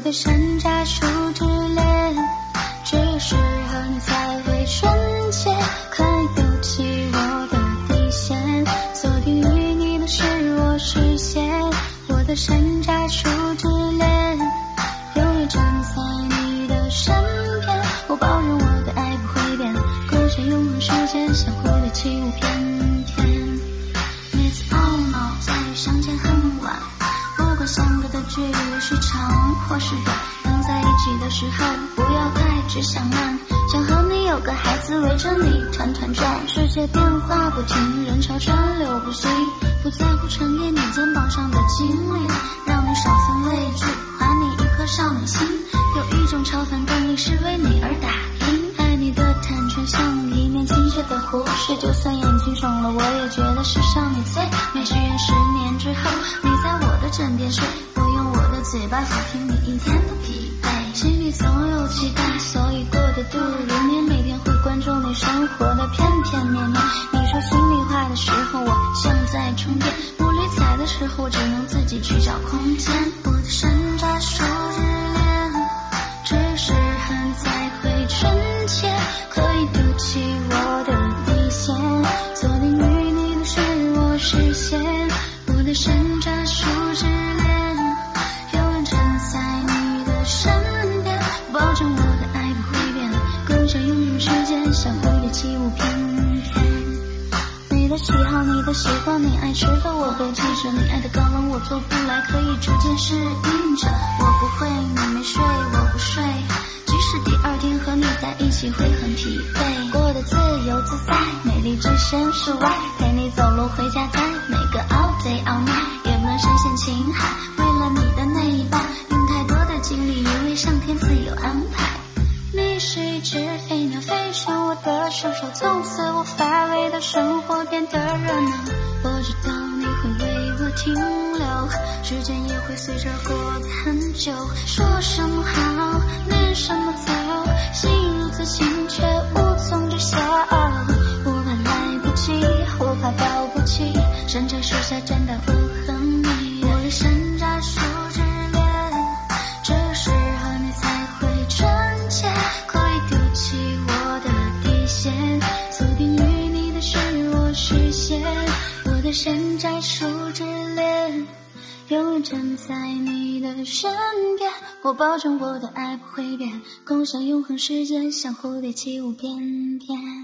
我的山楂树之恋，只有适合你才会纯洁，可以丢弃我的底线，锁定于你的是我视线。我的山楂树之恋，永远站在你的身边，我保证我的爱不会变，共享永恒时间，相互的起舞翩翩。每次懊恼在于相见很晚，相隔的距离是长或是短，能在一起的时候不要太只想慢，想和你有个孩子围着你团团转，世界变化不停，人潮川流不息，不在乎沉淀你肩膀上的经历，让你少分畏惧，还你一颗少女心，有一种超凡动力是为你而打拼，爱你的坦诚像一面清澈的湖水，就算眼睛肿了，我也觉得世上你最美。许愿十年之后，的嘴巴抚平你一天的疲惫。心里总有期待，所以过得度如年，每天会关注你生活的片片面面。你说心里话的时候，我像在充电；不理睬的时候，只能自己去找空间。我的山楂树之恋，只是很才会纯洁，可以丢弃我的底线，锁定与你的是我视线。我的山楂树之时间，像蝴蝶起舞翩翩。你的喜好，你的习惯，你爱吃的我都记着，你爱的高冷我做不来，可以逐渐适应着。我不会，你没睡，我不睡，即使第二天和你在一起会很疲惫，过得自由自在，美丽置身事外，陪你走路回家，在每个 all day all night 也不能深陷情海。为了你的那一半，用太多的精力，因为上天自有安排。是一只飞鸟，飞上我的双手，从此我乏味的生活变得热闹。我知道你会为我停留，时间也会随着过得很久。说什么好，念什么走，心如此清却无从知晓。我怕来不及，我怕抱不起，山楂树下站到我山楂树之恋，永远站在你的身边，我保证我的爱不会变，共享永恒时间，像蝴蝶起舞翩翩。